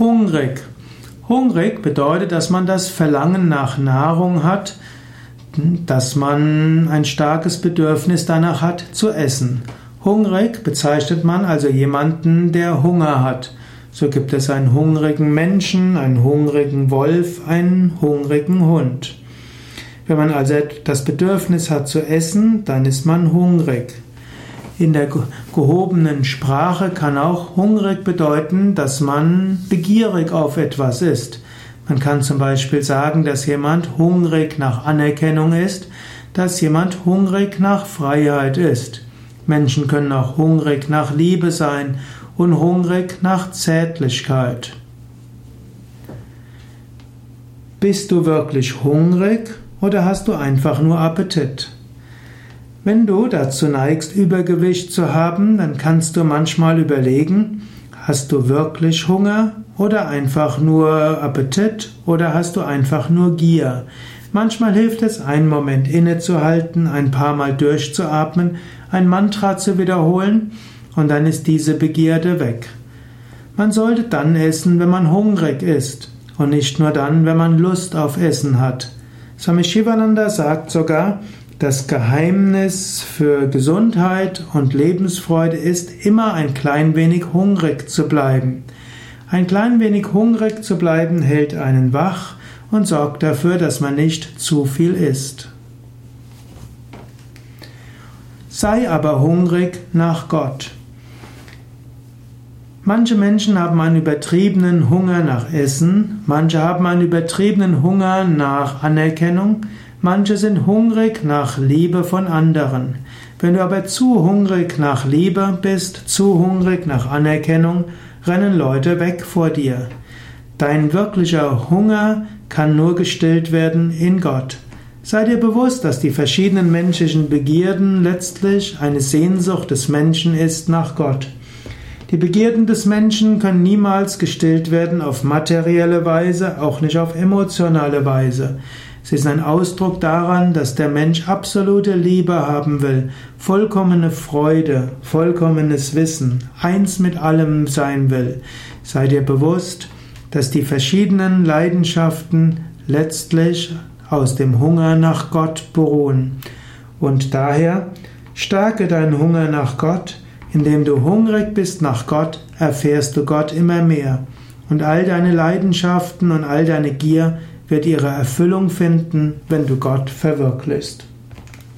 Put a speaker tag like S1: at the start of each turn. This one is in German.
S1: Hungrig. Hungrig bedeutet, dass man das Verlangen nach Nahrung hat, dass man ein starkes Bedürfnis danach hat zu essen. Hungrig bezeichnet man also jemanden, der Hunger hat. So gibt es einen hungrigen Menschen, einen hungrigen Wolf, einen hungrigen Hund. Wenn man also das Bedürfnis hat zu essen, dann ist man hungrig. In der gehobenen Sprache kann auch hungrig bedeuten, dass man begierig auf etwas ist. Man kann zum Beispiel sagen, dass jemand hungrig nach Anerkennung ist, dass jemand hungrig nach Freiheit ist. Menschen können auch hungrig nach Liebe sein und hungrig nach Zärtlichkeit. Bist du wirklich hungrig oder hast du einfach nur Appetit? Wenn du dazu neigst, Übergewicht zu haben, dann kannst du manchmal überlegen, hast du wirklich Hunger oder einfach nur Appetit oder hast du einfach nur Gier? Manchmal hilft es, einen Moment innezuhalten, ein paar Mal durchzuatmen, ein Mantra zu wiederholen und dann ist diese Begierde weg. Man sollte dann essen, wenn man hungrig ist und nicht nur dann, wenn man Lust auf Essen hat. Swami Shivananda sagt sogar, das Geheimnis für Gesundheit und Lebensfreude ist, immer ein klein wenig hungrig zu bleiben. Ein klein wenig hungrig zu bleiben hält einen wach und sorgt dafür, dass man nicht zu viel isst. Sei aber hungrig nach Gott. Manche Menschen haben einen übertriebenen Hunger nach Essen, manche haben einen übertriebenen Hunger nach Anerkennung, Manche sind hungrig nach Liebe von anderen. Wenn du aber zu hungrig nach Liebe bist, zu hungrig nach Anerkennung, rennen Leute weg vor dir. Dein wirklicher Hunger kann nur gestillt werden in Gott. Sei dir bewusst, dass die verschiedenen menschlichen Begierden letztlich eine Sehnsucht des Menschen ist nach Gott. Die Begierden des Menschen können niemals gestillt werden auf materielle Weise, auch nicht auf emotionale Weise. Sie ist ein Ausdruck daran, dass der Mensch absolute Liebe haben will, vollkommene Freude, vollkommenes Wissen, eins mit allem sein will. Sei dir bewusst, dass die verschiedenen Leidenschaften letztlich aus dem Hunger nach Gott beruhen. Und daher stärke deinen Hunger nach Gott, indem du hungrig bist nach Gott, erfährst du Gott immer mehr. Und all deine Leidenschaften und all deine Gier wird ihre Erfüllung finden, wenn du Gott verwirklichst.